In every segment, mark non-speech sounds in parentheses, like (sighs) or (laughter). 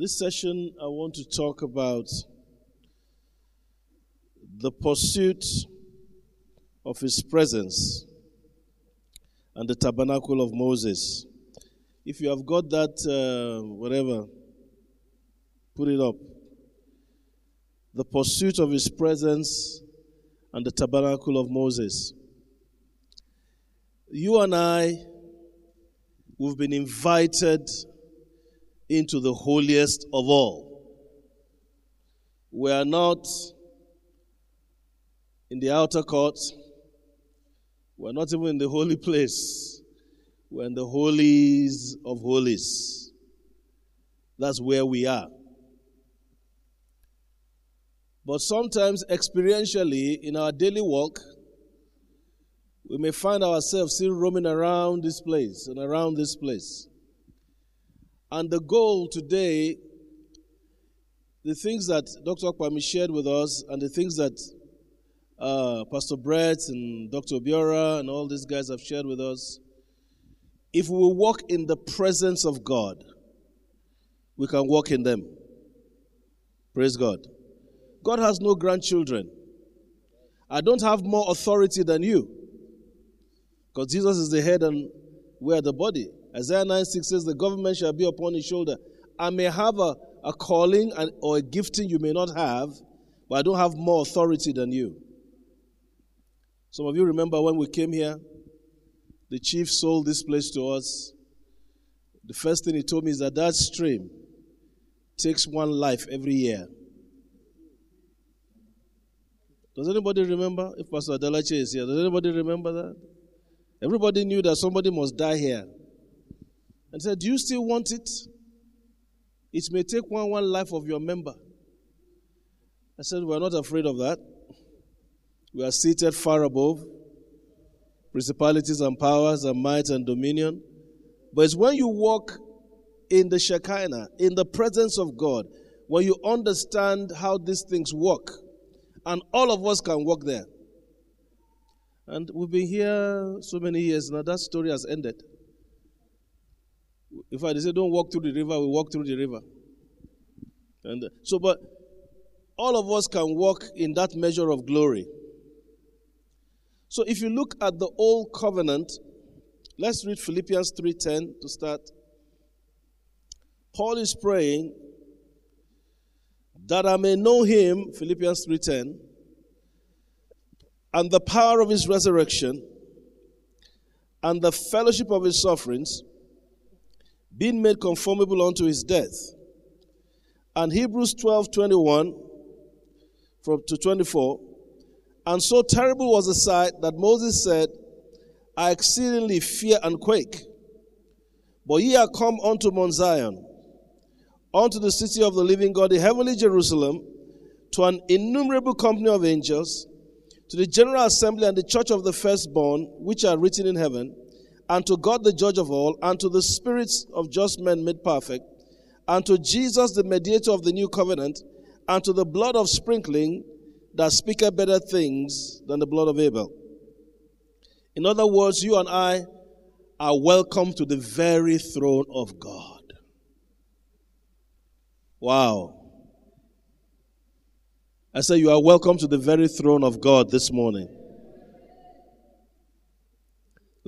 This session, I want to talk about the pursuit of His presence and the tabernacle of Moses. If you have got that, uh, whatever, put it up. The pursuit of His presence and the tabernacle of Moses. You and I, we've been invited into the holiest of all. We are not in the outer court. We're not even in the holy place. We're in the holies of holies. That's where we are. But sometimes, experientially, in our daily walk, we may find ourselves still roaming around this place and around this place. And the goal today, the things that Dr. Kwame shared with us, and the things that uh, Pastor Brett and Dr. Obiora and all these guys have shared with us, if we walk in the presence of God, we can walk in them. Praise God. God has no grandchildren. I don't have more authority than you. Because Jesus is the head and we're the body. Isaiah 9 6 says, The government shall be upon his shoulder. I may have a, a calling and, or a gifting you may not have, but I don't have more authority than you. Some of you remember when we came here, the chief sold this place to us. The first thing he told me is that that stream takes one life every year. Does anybody remember? If Pastor Adelache is here, does anybody remember that? Everybody knew that somebody must die here and said, Do you still want it? It may take one one life of your member. I said, We're not afraid of that. We are seated far above principalities and powers and might and dominion. But it's when you walk in the Shekinah, in the presence of God, when you understand how these things work, and all of us can walk there. And we've been here so many years now, that story has ended. In fact, they say, don't walk through the river, we walk through the river. And uh, so, but all of us can walk in that measure of glory. So if you look at the old covenant, let's read Philippians 3:10 to start. Paul is praying that I may know him, Philippians 3:10, and the power of his resurrection and the fellowship of his sufferings being made conformable unto his death. And Hebrews 12 21 from to 24. And so terrible was the sight that Moses said, I exceedingly fear and quake. But ye are come unto Mount Zion, unto the city of the living God, the heavenly Jerusalem, to an innumerable company of angels, to the general assembly and the church of the firstborn, which are written in heaven and to God the judge of all, and to the spirits of just men made perfect, and to Jesus the mediator of the new covenant, and to the blood of sprinkling that speaketh better things than the blood of Abel. In other words, you and I are welcome to the very throne of God. Wow. I say you are welcome to the very throne of God this morning.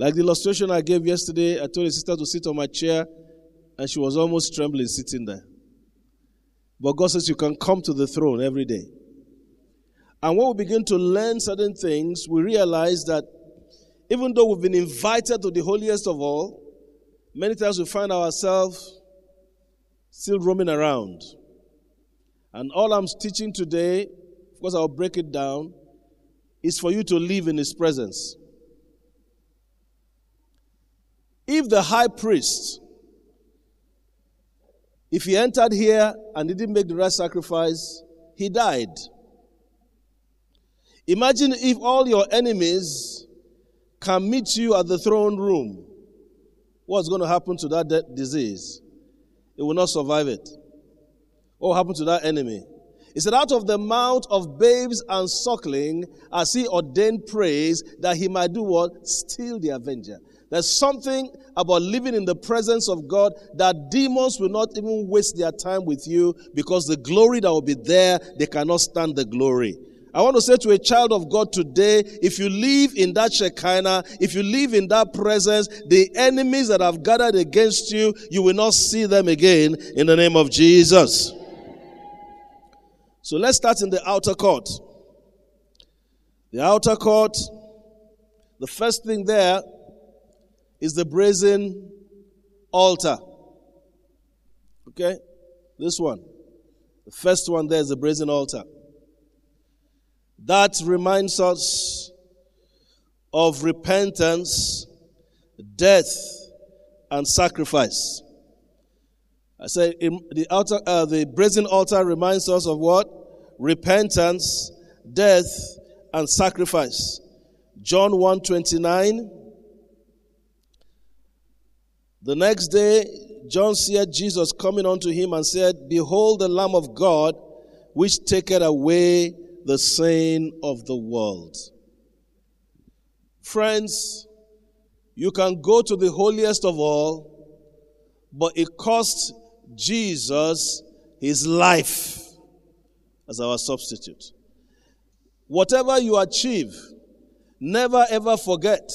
Like the illustration I gave yesterday, I told a sister to sit on my chair, and she was almost trembling sitting there. But God says you can come to the throne every day. And when we begin to learn certain things, we realize that even though we've been invited to the holiest of all, many times we find ourselves still roaming around. And all I'm teaching today, of course, I'll break it down, is for you to live in His presence. If the high priest, if he entered here and didn't make the right sacrifice, he died. Imagine if all your enemies can meet you at the throne room. What's going to happen to that de- disease? It will not survive it. What will happen to that enemy? He said, Out of the mouth of babes and suckling, as he ordained praise, that he might do what? Steal the avenger. There's something about living in the presence of God that demons will not even waste their time with you because the glory that will be there, they cannot stand the glory. I want to say to a child of God today, if you live in that Shekinah, if you live in that presence, the enemies that have gathered against you, you will not see them again in the name of Jesus. So let's start in the outer court. The outer court, the first thing there is the brazen altar. Okay? This one. The first one there is the brazen altar. That reminds us of repentance, death, and sacrifice. I say the altar, uh, the brazen altar reminds us of what? Repentance, death, and sacrifice. John 1:29. The next day, John saw Jesus coming unto him and said, Behold the Lamb of God, which taketh away the sin of the world. Friends, you can go to the holiest of all, but it cost Jesus his life as our substitute. Whatever you achieve, never ever forget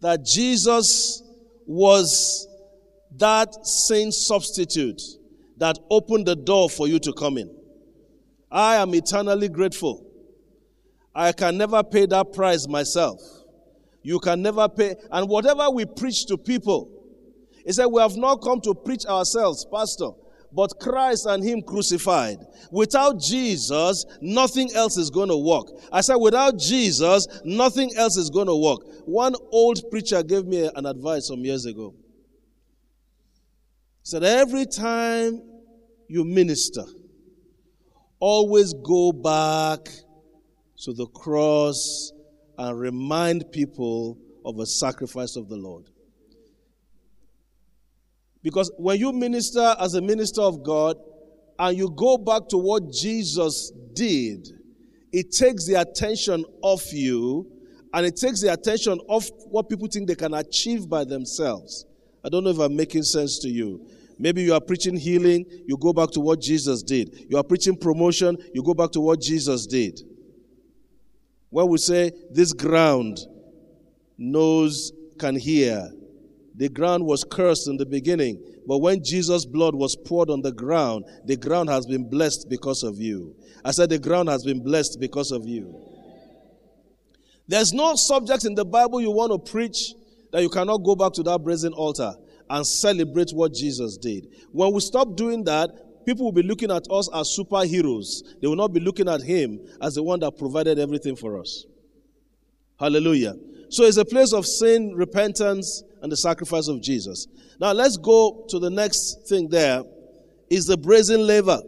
that Jesus was that same substitute that opened the door for you to come in. I am eternally grateful. I can never pay that price myself. You can never pay. And whatever we preach to people, he said, We have not come to preach ourselves, Pastor, but Christ and Him crucified. Without Jesus, nothing else is going to work. I said, Without Jesus, nothing else is going to work. One old preacher gave me an advice some years ago. He said, Every time you minister, always go back to the cross and remind people of the sacrifice of the Lord. Because when you minister as a minister of God and you go back to what Jesus did, it takes the attention off you and it takes the attention off what people think they can achieve by themselves. I don't know if I'm making sense to you. Maybe you are preaching healing, you go back to what Jesus did. You are preaching promotion, you go back to what Jesus did. When we say this ground knows, can hear, the ground was cursed in the beginning, but when Jesus' blood was poured on the ground, the ground has been blessed because of you. I said, the ground has been blessed because of you. There's no subject in the Bible you want to preach that you cannot go back to that brazen altar and celebrate what Jesus did. When we stop doing that, people will be looking at us as superheroes. They will not be looking at Him as the one that provided everything for us. Hallelujah. So it's a place of sin, repentance, and the sacrifice of Jesus. Now let's go to the next thing there is the brazen laver.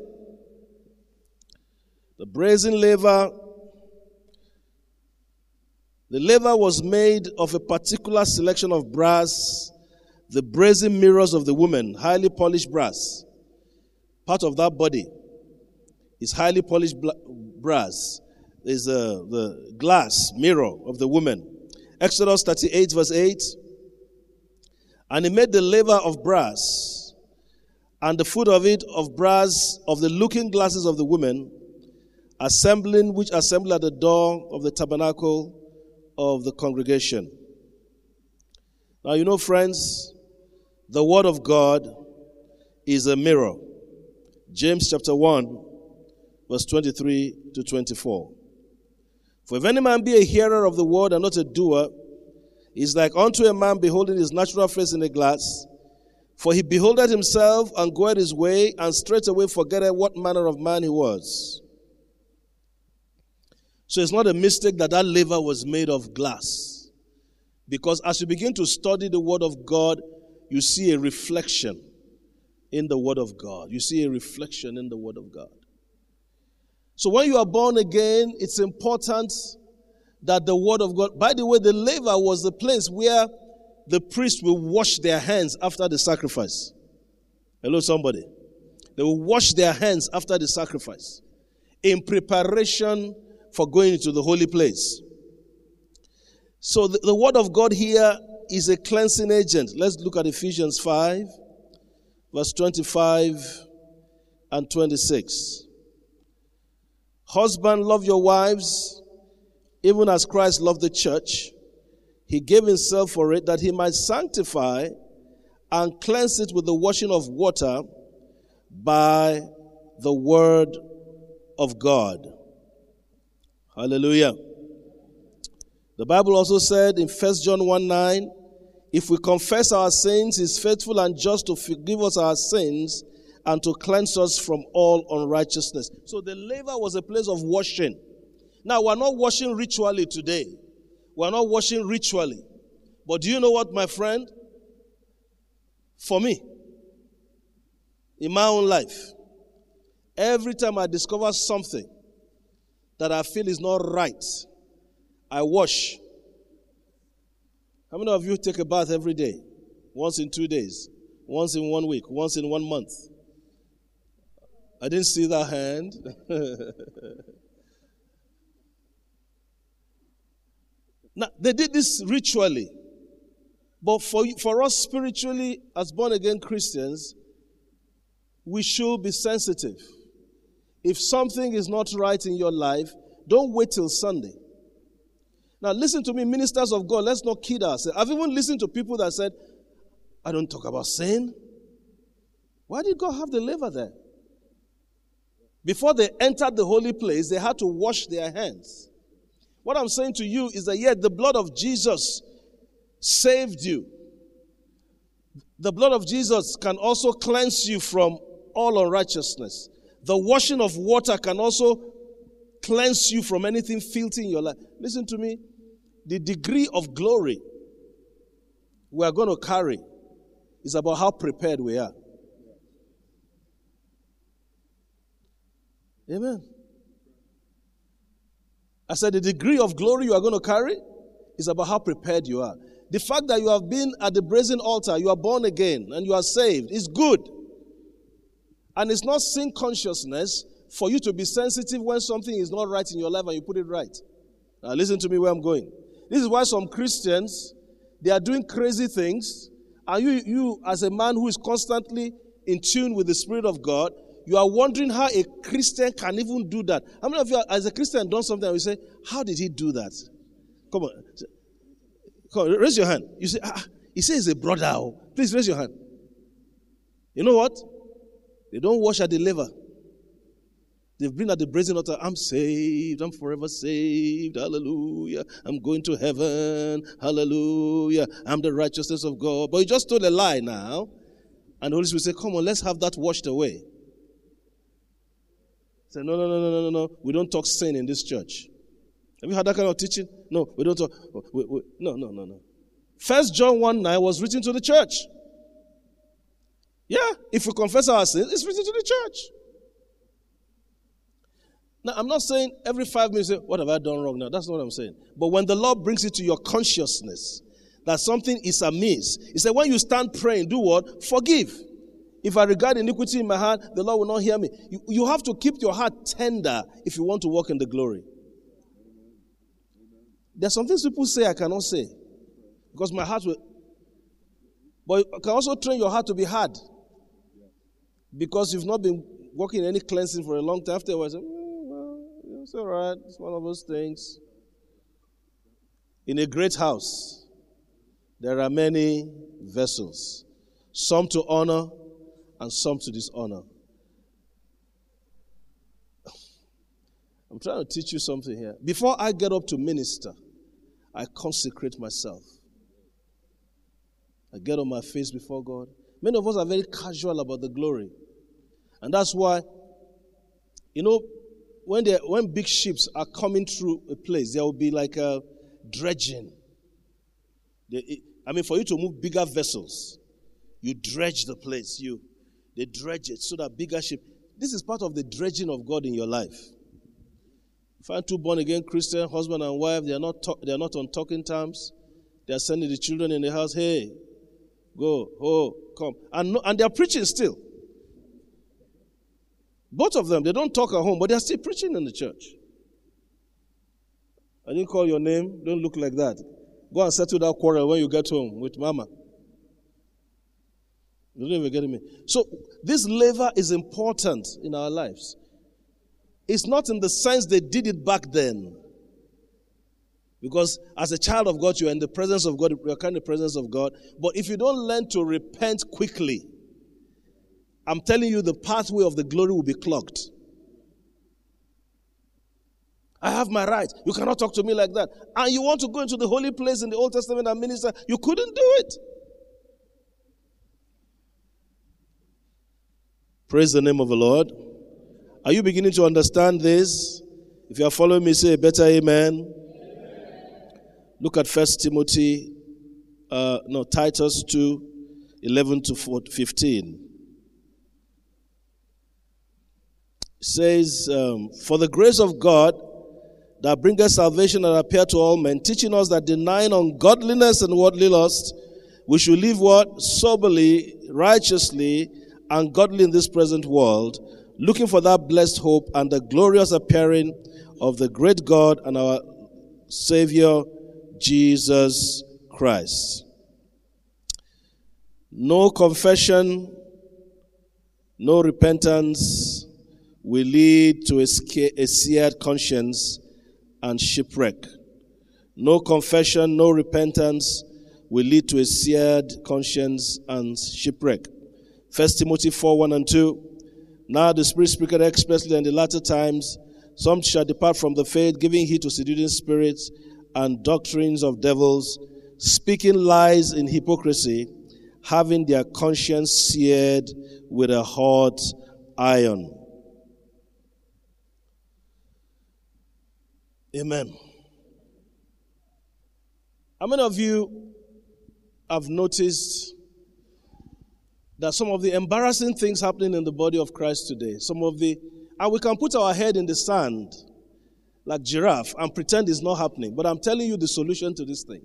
The brazen laver the laver was made of a particular selection of brass the brazen mirrors of the woman, highly polished brass. Part of that body is highly polished brass. Is uh, the glass mirror of the woman. Exodus 38, verse 8. And he made the laver of brass, and the foot of it of brass of the looking glasses of the women, assembling which assembled at the door of the tabernacle of the congregation. Now, you know, friends, the Word of God is a mirror. James chapter 1, verse 23 to 24. For if any man be a hearer of the word and not a doer, is like unto a man beholding his natural face in a glass. For he beholdeth himself and goeth his way, and straightway forgetteth what manner of man he was. So it's not a mistake that that laver was made of glass. Because as you begin to study the word of God, you see a reflection in the Word of God. You see a reflection in the Word of God. So when you are born again, it's important that the Word of God, by the way, the laver was the place where the priest will wash their hands after the sacrifice. Hello, somebody. They will wash their hands after the sacrifice in preparation for going into the holy place. So the, the word of God here is a cleansing agent. Let's look at Ephesians 5, verse 25 and 26. Husband, love your wives, even as Christ loved the church. He gave himself for it that he might sanctify and cleanse it with the washing of water by the word of God. Hallelujah. The Bible also said in 1 John 1 9, if we confess our sins, he's faithful and just to forgive us our sins and to cleanse us from all unrighteousness. So the laver was a place of washing. Now, we're not washing ritually today. We're not washing ritually. But do you know what, my friend? For me, in my own life, every time I discover something that I feel is not right, I wash. How many of you take a bath every day? Once in two days, once in one week, once in one month? I didn't see that hand. (laughs) now, they did this ritually. But for, for us spiritually, as born again Christians, we should be sensitive. If something is not right in your life, don't wait till Sunday. Now, listen to me, ministers of God, let's not kid ourselves. I've even listened to people that said, I don't talk about sin. Why did God have the laver there? Before they entered the holy place, they had to wash their hands. What I'm saying to you is that, yet the blood of Jesus saved you. The blood of Jesus can also cleanse you from all unrighteousness. The washing of water can also cleanse you from anything filthy in your life. Listen to me. The degree of glory we are going to carry is about how prepared we are. Amen. I said the degree of glory you are going to carry is about how prepared you are. The fact that you have been at the brazen altar, you are born again, and you are saved is good. And it's not sin consciousness for you to be sensitive when something is not right in your life and you put it right. Now, listen to me where I'm going. This is why some Christians they are doing crazy things, and you, you as a man who is constantly in tune with the Spirit of God, you are wondering how a Christian can even do that. How many of you, as a Christian, done something and you say, How did he do that? Come on. Come on, raise your hand. You say, ah, He says he's a brother. Oh. Please raise your hand. You know what? They don't wash at the laver. They've been at the brazen altar. I'm saved. I'm forever saved. Hallelujah. I'm going to heaven. Hallelujah. I'm the righteousness of God. But you just told a lie now. And the Holy Spirit say, Come on, let's have that washed away. Say, no, no, no, no, no, no, We don't talk sin in this church. Have you had that kind of teaching? No, we don't talk. Oh, we, we, no, no, no, no. First John 1 9 was written to the church. Yeah, if we confess our sins, it's written to the church. Now, I'm not saying every five minutes, what have I done wrong now? That's not what I'm saying. But when the Lord brings it to your consciousness that something is amiss, He said, when you stand praying, do what? Forgive. If I regard iniquity in my heart, the Lord will not hear me. You, you have to keep your heart tender if you want to walk in the glory. There's some things people say I cannot say because my heart will. But you can also train your heart to be hard because you've not been walking any cleansing for a long time. Afterwards, mm, well, it's all right. It's one of those things. In a great house, there are many vessels, some to honor and some to dishonor. (sighs) I'm trying to teach you something here. Before I get up to minister, I consecrate myself. I get on my face before God. Many of us are very casual about the glory. And that's why, you know, when, when big ships are coming through a place, there will be like a dredging. I mean, for you to move bigger vessels, you dredge the place. You they dredge it so that bigger ship. This is part of the dredging of God in your life. Find two born again Christian husband and wife. They are not talk, they are not on talking terms. They are sending the children in the house. Hey, go, oh, come, and no, and they are preaching still. Both of them, they don't talk at home, but they are still preaching in the church. I didn't call your name. Don't look like that. Go and settle that quarrel when you get home with mama. You don't even get me. So this laver is important in our lives. It's not in the sense they did it back then. Because as a child of God, you are in the presence of God, you are kind of presence of God. But if you don't learn to repent quickly, I'm telling you, the pathway of the glory will be clogged. I have my right. You cannot talk to me like that. And you want to go into the holy place in the Old Testament and minister, you couldn't do it. Praise the name of the Lord. Are you beginning to understand this? If you are following me, say a better amen. amen. Look at First Timothy, uh, no, Titus 2, 11 to 15. It says, um, For the grace of God that bringeth salvation and appear to all men, teaching us that denying ungodliness and worldly lust, we should live what? Soberly, righteously, and godly in this present world, looking for that blessed hope and the glorious appearing of the great God and our Savior, Jesus Christ. No confession, no repentance will lead to a seared conscience and shipwreck. No confession, no repentance will lead to a seared conscience and shipwreck. First Timothy 4 1 and 2. Now the Spirit speaketh expressly in the latter times, some shall depart from the faith, giving heed to seducing spirits and doctrines of devils, speaking lies in hypocrisy, having their conscience seared with a hot iron. Amen. How many of you have noticed that some of the embarrassing things happening in the body of Christ today, some of the, and we can put our head in the sand like giraffe and pretend it's not happening. But I'm telling you the solution to this thing.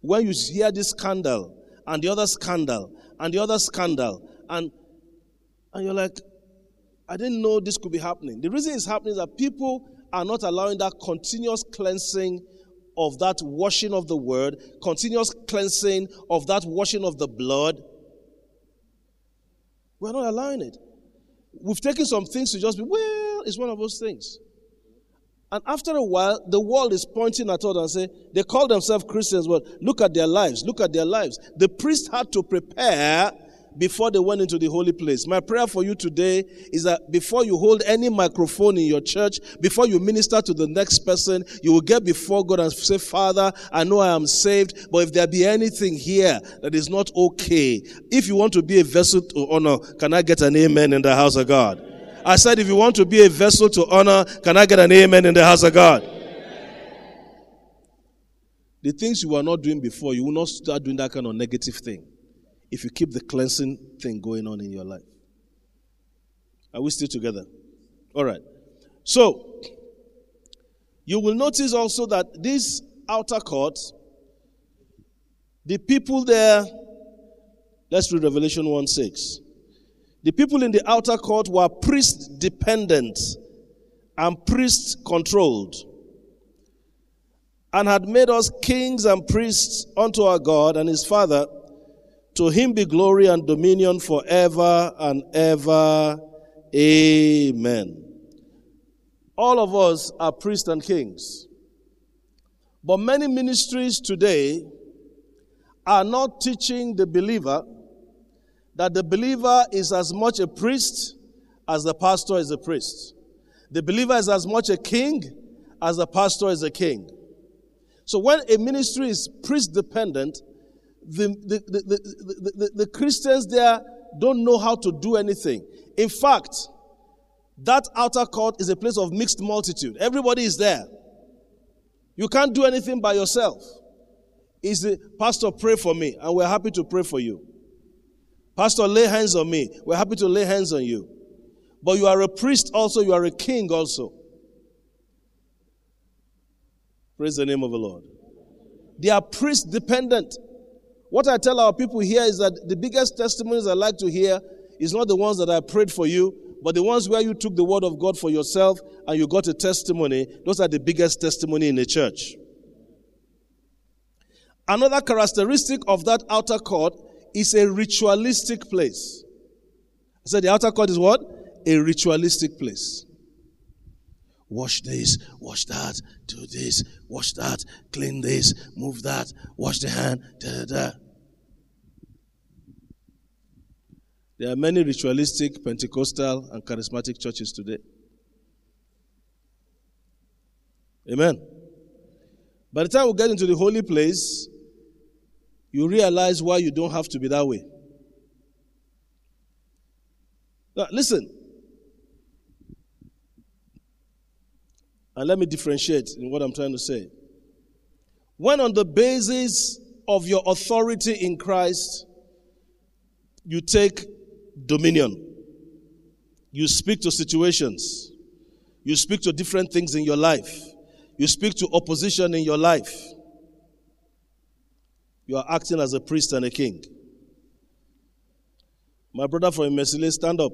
When you hear this scandal and the other scandal and the other scandal and and you're like, I didn't know this could be happening. The reason it's happening is that people are not allowing that continuous cleansing of that washing of the word, continuous cleansing of that washing of the blood. We're not allowing it. We've taken some things to just be, well, it's one of those things. And after a while, the world is pointing at us and say, they call themselves Christians. but look at their lives. Look at their lives. The priest had to prepare before they went into the holy place. My prayer for you today is that before you hold any microphone in your church, before you minister to the next person, you will get before God and say, Father, I know I am saved, but if there be anything here that is not okay, if you want to be a vessel to honor, can I get an amen in the house of God? I said, if you want to be a vessel to honor, can I get an amen in the house of God? The things you were not doing before, you will not start doing that kind of negative thing if you keep the cleansing thing going on in your life. Are we still together? All right. So, you will notice also that this outer court, the people there, let's read Revelation 1 6. The people in the outer court were priest dependent and priest controlled and had made us kings and priests unto our God and his Father. To him be glory and dominion forever and ever. Amen. All of us are priests and kings. But many ministries today are not teaching the believer that the believer is as much a priest as the pastor is a priest. The believer is as much a king as the pastor is a king. So when a ministry is priest dependent, the, the, the, the, the Christians there don't know how to do anything. In fact, that outer court is a place of mixed multitude. Everybody is there. You can't do anything by yourself. Is the pastor pray for me, and we're happy to pray for you. Pastor, lay hands on me. We're happy to lay hands on you. But you are a priest also, you are a king also. Praise the name of the Lord. They are priest dependent. What I tell our people here is that the biggest testimonies I like to hear is not the ones that I prayed for you, but the ones where you took the word of God for yourself and you got a testimony. Those are the biggest testimony in the church. Another characteristic of that outer court is a ritualistic place. I said the outer court is what? A ritualistic place. Wash this, wash that, do this, wash that, clean this, move that, wash the hand, da da da. There are many ritualistic, Pentecostal, and charismatic churches today. Amen. By the time we get into the holy place, you realize why you don't have to be that way. Now, listen. And let me differentiate in what I'm trying to say. When, on the basis of your authority in Christ, you take dominion, you speak to situations, you speak to different things in your life, you speak to opposition in your life, you are acting as a priest and a king. My brother from Mesile, stand up.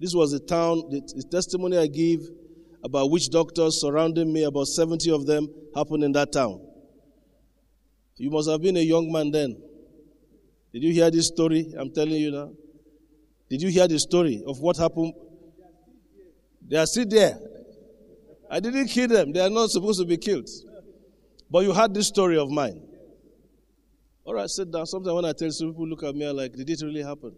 This was a town, the, the testimony I give about witch doctors surrounding me, about 70 of them happened in that town. You must have been a young man then. Did you hear this story? I'm telling you now. Did you hear the story of what happened? They are still there. I didn't kill them. They are not supposed to be killed. But you heard this story of mine. All right, sit down. Sometimes when I tell some people look at me, I'm like, did it really happen?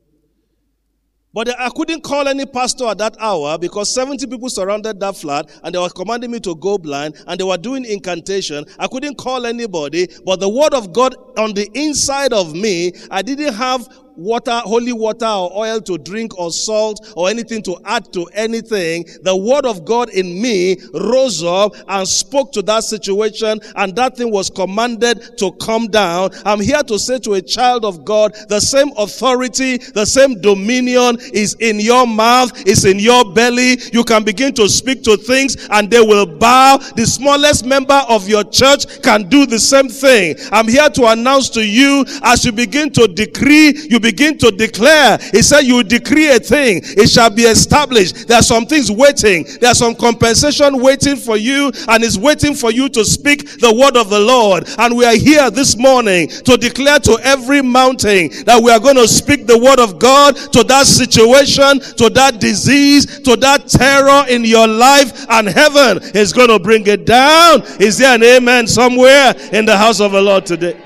But I couldn't call any pastor at that hour because 70 people surrounded that flat and they were commanding me to go blind and they were doing incantation. I couldn't call anybody, but the word of God on the inside of me, I didn't have water, holy water or oil to drink or salt or anything to add to anything. The word of God in me rose up and spoke to that situation and that thing was commanded to come down. I'm here to say to a child of God, the same authority, the same dominion is in your mouth, is in your belly. You can begin to speak to things and they will bow. The smallest member of your church can do the same thing. I'm here to announce to you as you begin to decree, you begin to declare. He said, You decree a thing, it shall be established. There are some things waiting, there are some compensation waiting for you, and it's waiting for you to speak the word of the Lord. And we are here this morning to declare to every mountain that we are going to speak the word of God to that situation, to that disease, to that terror in your life, and heaven is going to bring it down. Is there an amen somewhere in the house of the Lord today?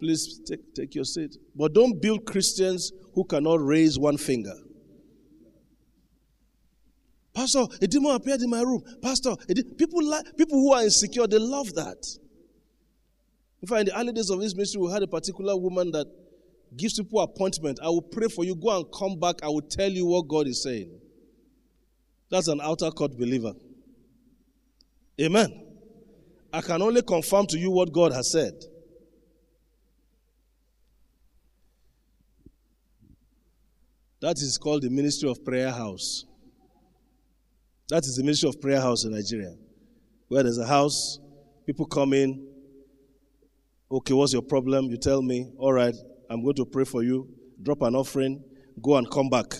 Please take, take your seat. But don't build Christians who cannot raise one finger. Pastor, a demon appeared in my room. Pastor, people like people who are insecure, they love that. In fact, in the early days of this ministry, we had a particular woman that gives people appointment. I will pray for you. Go and come back. I will tell you what God is saying. That's an outer court believer. Amen. I can only confirm to you what God has said. That is called the Ministry of Prayer House. That is the Ministry of Prayer House in Nigeria. Where there's a house, people come in. Okay, what's your problem? You tell me. All right, I'm going to pray for you. Drop an offering. Go and come back.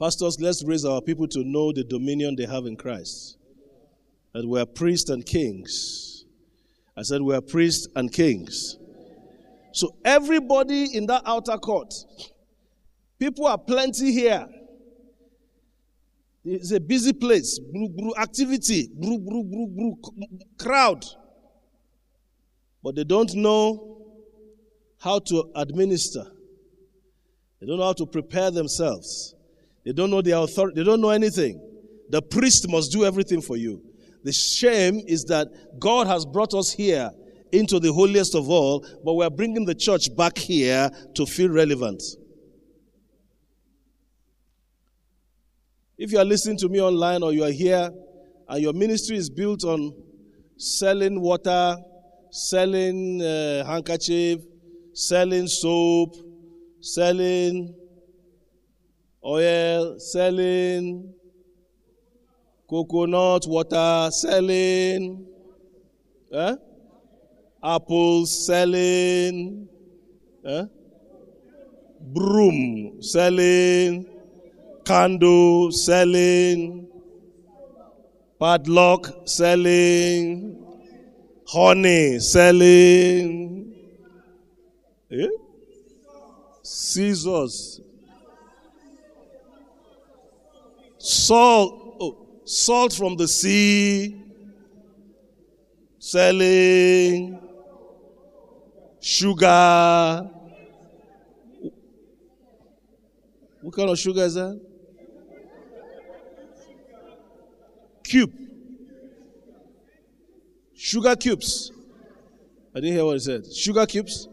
Pastors, let's raise our people to know the dominion they have in Christ. That we are priests and kings. I said we are priests and kings. So everybody in that outer court, people are plenty here. It's a busy place, activity, crowd. But they don't know how to administer. They don't know how to prepare themselves. They don't know their authority. They don't know anything. The priest must do everything for you. The shame is that God has brought us here into the holiest of all, but we're bringing the church back here to feel relevant. If you are listening to me online or you are here and your ministry is built on selling water, selling uh, handkerchief, selling soap, selling oil, selling coconut water, selling eh? Apples selling, eh? broom selling, candle selling, Padlock selling. Honey selling. Eh? Scissors. Salt. Oh, salt from the sea. Selling. Sugar. What kind of sugar is that? Cube. Sugar cubes. I didn't hear what he said. Sugar cubes?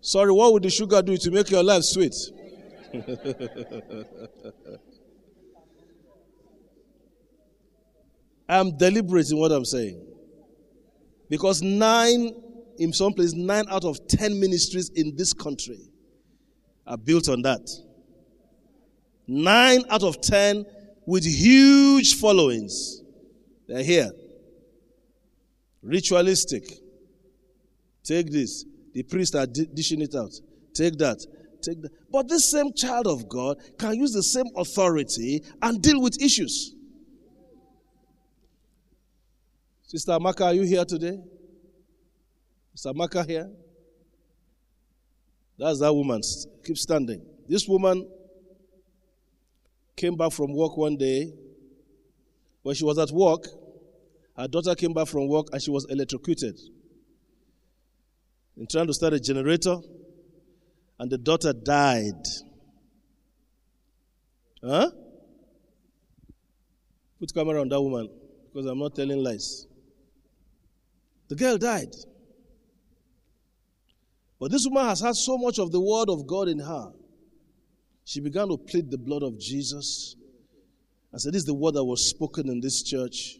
Sorry, what would the sugar do to make your life sweet? (laughs) I'm deliberate in what I'm saying. Because nine, in some places, nine out of ten ministries in this country are built on that. Nine out of ten with huge followings. They're here. Ritualistic. Take this. The priests are dishing it out. Take that. Take that. But this same child of God can use the same authority and deal with issues. Sister Maka, are you here today? Sister Maka here? That's that woman. Keep standing. This woman came back from work one day. When she was at work, her daughter came back from work and she was electrocuted. In trying to start a generator, and the daughter died. Huh? Put camera on that woman because I'm not telling lies. The girl died. But this woman has had so much of the word of God in her she began to plead the blood of Jesus. I said, This is the word that was spoken in this church.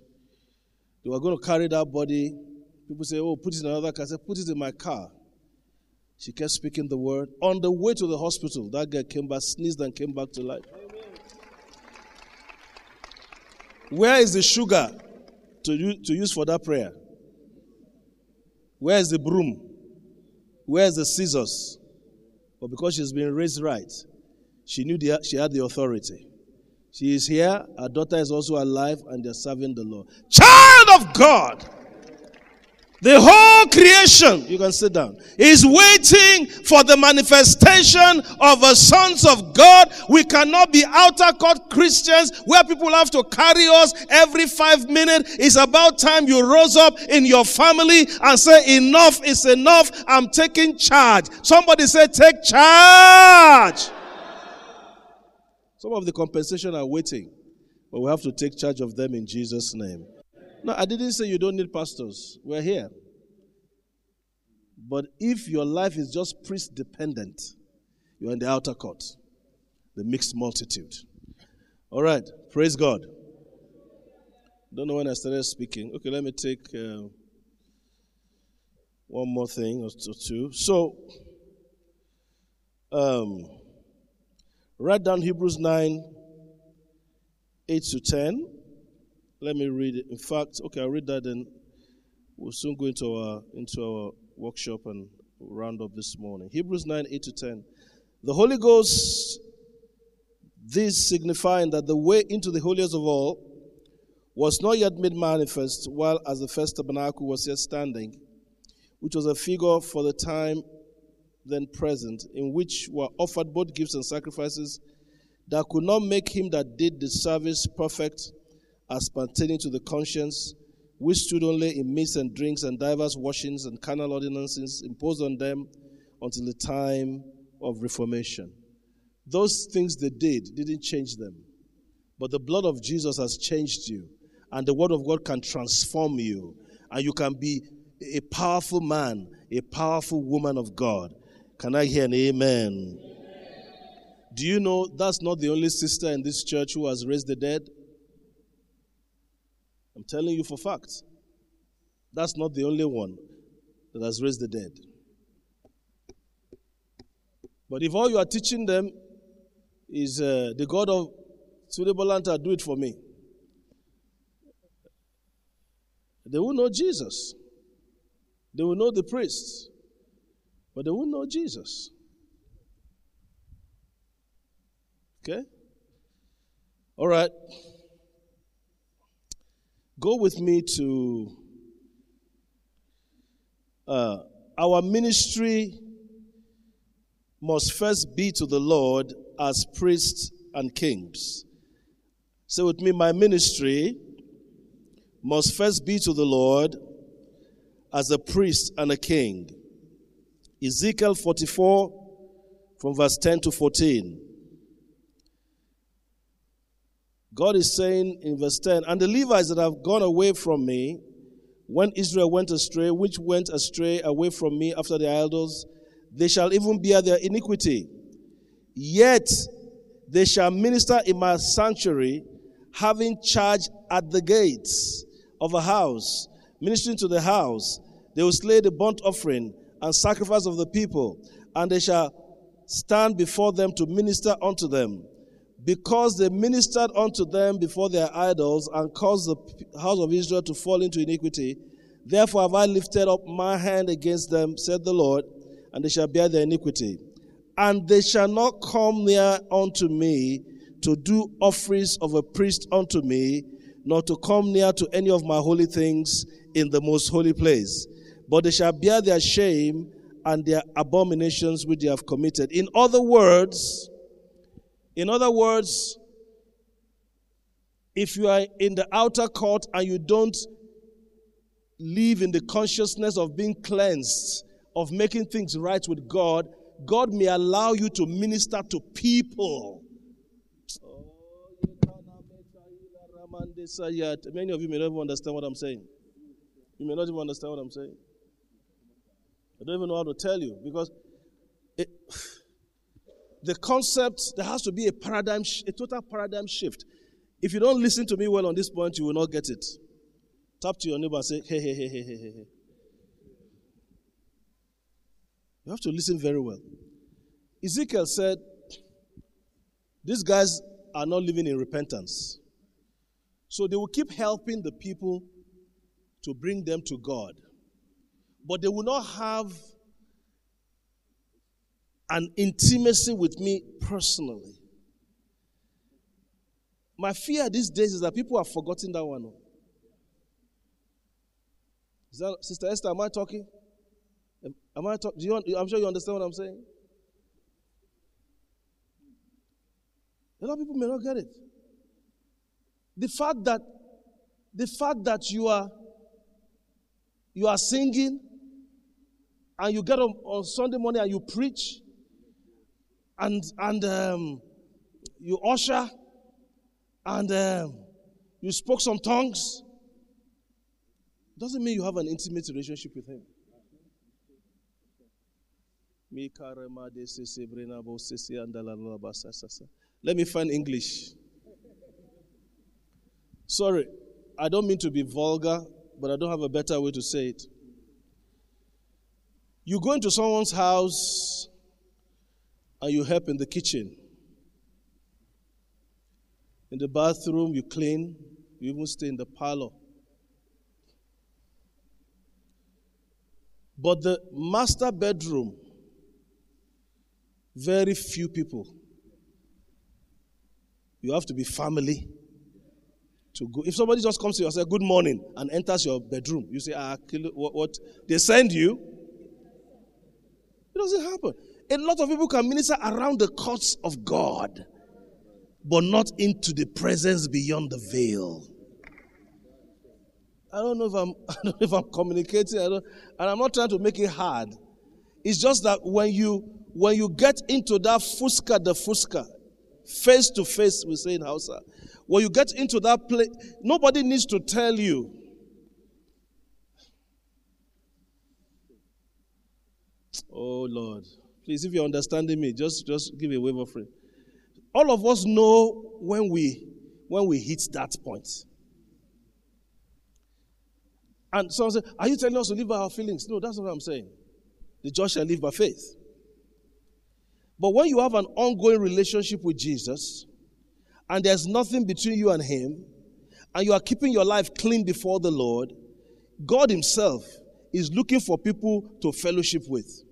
They were going to carry that body. People say, Oh, put it in another car. I said, Put it in my car. She kept speaking the word. On the way to the hospital, that girl came back, sneezed, and came back to life. Where is the sugar to, to use for that prayer? Where is the broom? Where is the scissors? But because she's been raised right, she knew the, she had the authority. She is here. Her daughter is also alive, and they're serving the Lord. Child of God. The whole creation, you can sit down, is waiting for the manifestation of the sons of God. We cannot be outer court Christians where people have to carry us every five minutes. It's about time you rose up in your family and say, enough is enough. I'm taking charge. Somebody say, take charge. Some of the compensation are waiting, but we have to take charge of them in Jesus' name. No, I didn't say you don't need pastors. We're here. But if your life is just priest dependent, you're in the outer court, the mixed multitude. All right, praise God. Don't know when I started speaking. Okay, let me take uh, one more thing or two. So, um, Write down Hebrews 9, 8 to 10. Let me read it. In fact, okay, I'll read that and we'll soon go into our, into our workshop and round up this morning. Hebrews 9, 8 to 10. The Holy Ghost, this signifying that the way into the holiest of all was not yet made manifest, while as the first tabernacle was yet standing, which was a figure for the time then present, in which were offered both gifts and sacrifices that could not make him that did the service perfect as pertaining to the conscience, which stood only in meats and drinks and divers washings and carnal ordinances imposed on them until the time of reformation. Those things they did didn't change them. But the blood of Jesus has changed you, and the word of God can transform you, and you can be a powerful man, a powerful woman of God. Can I hear an amen? amen? Do you know that's not the only sister in this church who has raised the dead? I'm telling you for facts. That's not the only one that has raised the dead. But if all you are teaching them is uh, the God of Tunde Bolanta, do it for me, they will know Jesus. They will know the priests but they won't know Jesus. Okay? All right. Go with me to uh, our ministry must first be to the Lord as priests and kings. Say with me, my ministry must first be to the Lord as a priest and a king. Ezekiel 44 from verse 10 to 14. God is saying in verse 10, and the Levites that have gone away from me, when Israel went astray, which went astray away from me after the idols, they shall even bear their iniquity. Yet they shall minister in my sanctuary, having charge at the gates of a house, ministering to the house. They will slay the burnt offering and sacrifice of the people, and they shall stand before them to minister unto them because they ministered unto them before their idols and caused the house of Israel to fall into iniquity. Therefore have I lifted up my hand against them, said the Lord, and they shall bear their iniquity. And they shall not come near unto me to do offerings of a priest unto me, nor to come near to any of my holy things in the most holy place. But they shall bear their shame and their abominations which they have committed. In other words, in other words, if you are in the outer court and you don't live in the consciousness of being cleansed, of making things right with God, God may allow you to minister to people. Many of you may not even understand what I'm saying. You may not even understand what I'm saying. I don't even know how to tell you because it, the concept, there has to be a paradigm, a total paradigm shift. If you don't listen to me well on this point, you will not get it. Tap to your neighbor and say, hey, hey, hey, hey, hey, hey. You have to listen very well. Ezekiel said, These guys are not living in repentance. So they will keep helping the people to bring them to God. But they will not have an intimacy with me personally. My fear these days is that people have forgotten that one. Oh. Is that, Sister Esther, am I talking? Am I talking? You, I'm sure you understand what I'm saying. A lot of people may not get it. The fact that the fact that you are you are singing and you get on, on Sunday morning and you preach and and um, you usher and um, you spoke some tongues. Doesn't mean you have an intimate relationship with him. Let me find english. Sorry i don't mean to be vulgar but i don't have a better way to say it. You go into someone's house and you help in the kitchen. In the bathroom, you clean. You even stay in the parlor. But the master bedroom, very few people. You have to be family to go. If somebody just comes to you and says, Good morning, and enters your bedroom, you say, Ah, what, what? They send you. It doesn't happen. A lot of people can minister around the courts of God, but not into the presence beyond the veil. I don't know if I'm, (laughs) I don't know if I'm communicating, and I'm not trying to make it hard. It's just that when you when you get into that fuska the fuska, face to face, we say in Hausa, when you get into that place, nobody needs to tell you. Oh Lord. Please, if you're understanding me, just, just give a wave of friend. All of us know when we when we hit that point. And someone said, Are you telling us to live by our feelings? No, that's not what I'm saying. The just shall live by faith. But when you have an ongoing relationship with Jesus, and there's nothing between you and Him, and you are keeping your life clean before the Lord, God Himself is looking for people to fellowship with.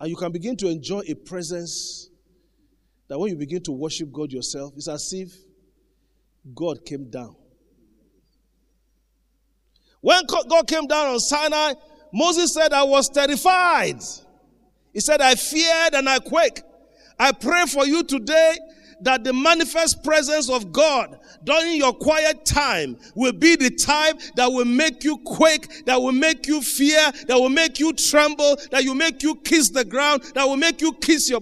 And you can begin to enjoy a presence that when you begin to worship God yourself, it's as if God came down. When God came down on Sinai, Moses said, I was terrified. He said, I feared and I quake. I pray for you today that the manifest presence of God during your quiet time will be the time that will make you quake, that will make you fear, that will make you tremble, that will make you kiss the ground, that will make you kiss your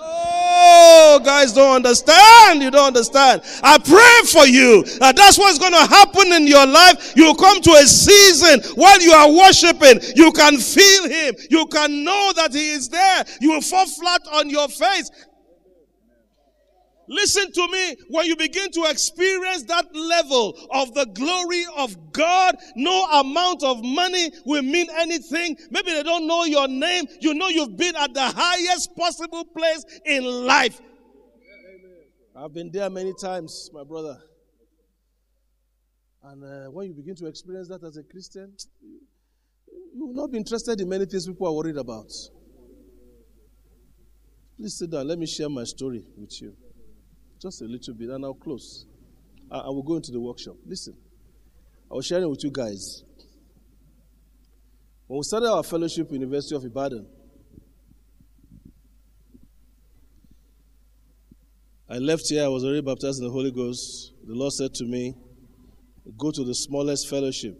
Oh, guys don't understand. You don't understand. I pray for you that that's what's going to happen in your life. You come to a season while you are worshiping. You can feel him. You can know that he is there. You will fall flat on your face. Listen to me. When you begin to experience that level of the glory of God, no amount of money will mean anything. Maybe they don't know your name. You know you've been at the highest possible place in life. I've been there many times, my brother. And uh, when you begin to experience that as a Christian, you will not be interested in many things people are worried about. Please sit down. Let me share my story with you. Just a little bit, and I'll close. I, I will go into the workshop. Listen, I was sharing with you guys. When we started our fellowship, University of Ibadan, I left here, I was already baptized in the Holy Ghost. The Lord said to me, Go to the smallest fellowship,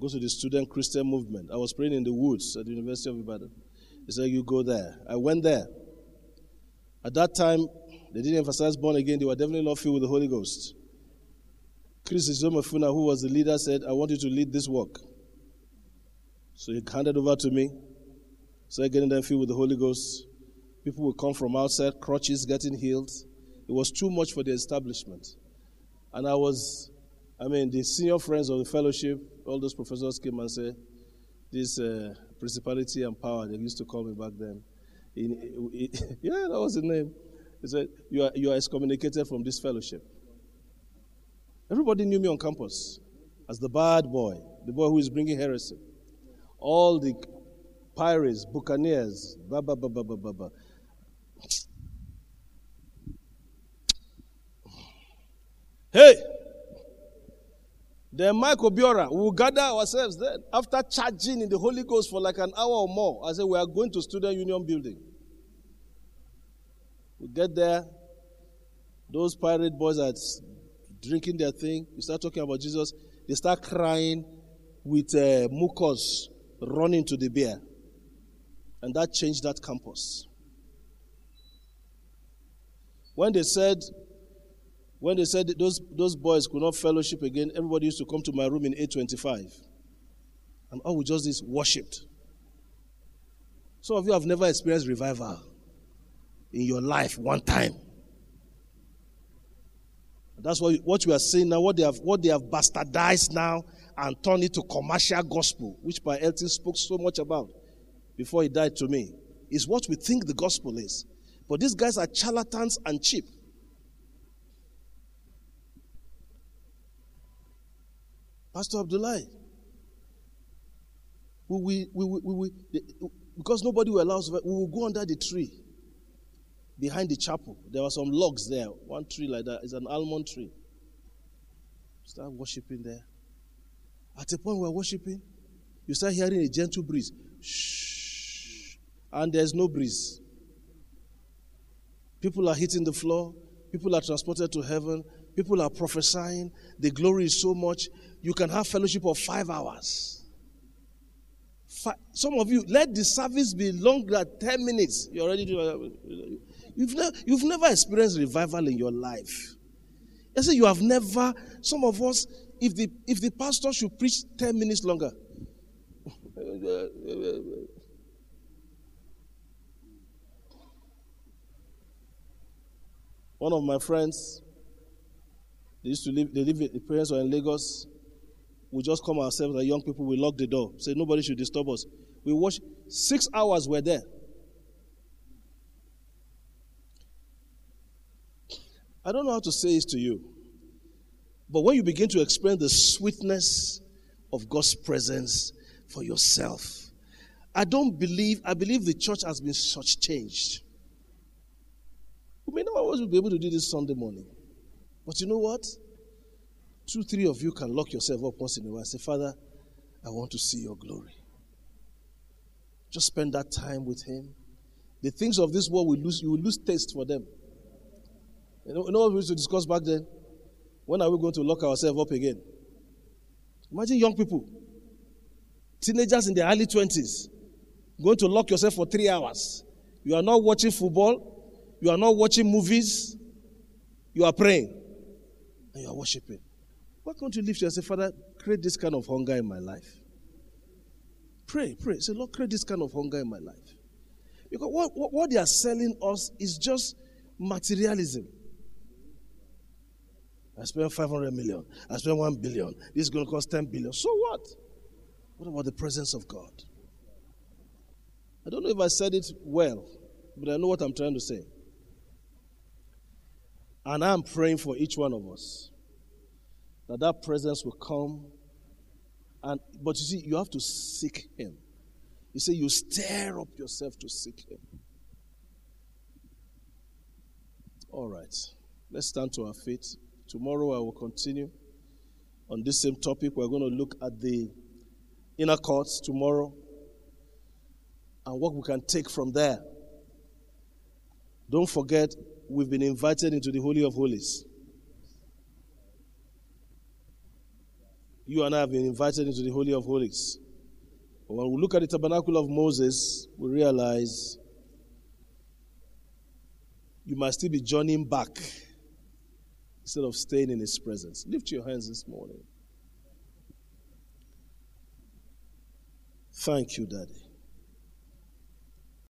go to the student Christian movement. I was praying in the woods at the University of Ibadan. He said, You go there. I went there. At that time, they didn't emphasize born again. They were definitely not filled with the Holy Ghost. Chris Izomafuna, who was the leader, said, I want you to lead this work. So he handed over to me. Started getting them filled with the Holy Ghost. People would come from outside, crutches getting healed. It was too much for the establishment. And I was, I mean, the senior friends of the fellowship, all those professors came and said, This uh, principality and power, they used to call me back then. In, (laughs) yeah, that was the name. He said, you are, you are excommunicated from this fellowship. Everybody knew me on campus as the bad boy, the boy who is bringing heresy. All the pirates, buccaneers, ba ba ba ba ba ba ba. Hey! Then Michael Biora, we will gather ourselves then. After charging in the Holy Ghost for like an hour or more, I said, We are going to Student Union building. We get there, those pirate boys are drinking their thing. We start talking about Jesus. They start crying with uh, mucus running to the beer. And that changed that campus. When they said, when they said those, those boys could not fellowship again, everybody used to come to my room in 825. And all we just did worshipped. Some of you have never experienced revival in your life one time. That's what, what we are saying now, what they have what they have bastardized now and turned it to commercial gospel, which Pa Elton spoke so much about before he died to me, is what we think the gospel is. But these guys are charlatans and cheap. Pastor Abdullah, we, we, we, we, we, because nobody will allow us, we will go under the tree behind the chapel. There were some logs there. One tree like that is an almond tree. Start worshiping there. At a point where we're worshiping, you start hearing a gentle breeze. Shh. And there's no breeze. People are hitting the floor. People are transported to heaven. People are prophesying. The glory is so much. You can have fellowship of five hours. Five. Some of you, let the service be longer than 10 minutes. You already do. Uh, You've, ne- you've never experienced revival in your life. I say you have never, some of us, if the, if the pastor should preach 10 minutes longer, (laughs) one of my friends, they used to live, they live, the parents were in Lagos. We just come ourselves, the young people, we lock the door, say nobody should disturb us. We watch, six hours we're there. I don't know how to say this to you. But when you begin to experience the sweetness of God's presence for yourself, I don't believe, I believe the church has been such changed. We may not always be able to do this Sunday morning. But you know what? Two, three of you can lock yourself up once in a while and say, Father, I want to see your glory. Just spend that time with Him. The things of this world will lose, you will lose taste for them. You know, you know what we used to discuss back then? When are we going to lock ourselves up again? Imagine young people, teenagers in their early 20s, going to lock yourself for three hours. You are not watching football, you are not watching movies, you are praying, and you are worshiping. Why can't you lift your and say, Father, create this kind of hunger in my life? Pray, pray. Say, Lord, create this kind of hunger in my life. Because what, what, what they are selling us is just materialism. I spent 500 million. I spent 1 billion. This is going to cost 10 billion. So what? What about the presence of God? I don't know if I said it well, but I know what I'm trying to say. And I'm praying for each one of us that that presence will come. And but you see, you have to seek Him. You say you stir up yourself to seek Him. All right, let's stand to our feet. Tomorrow I will continue on this same topic. We're going to look at the inner courts tomorrow and what we can take from there. Don't forget, we've been invited into the Holy of Holies. You and I have been invited into the Holy of Holies. But when we look at the tabernacle of Moses, we realize you must still be journeying back instead of staying in His presence. Lift your hands this morning. Thank you, Daddy.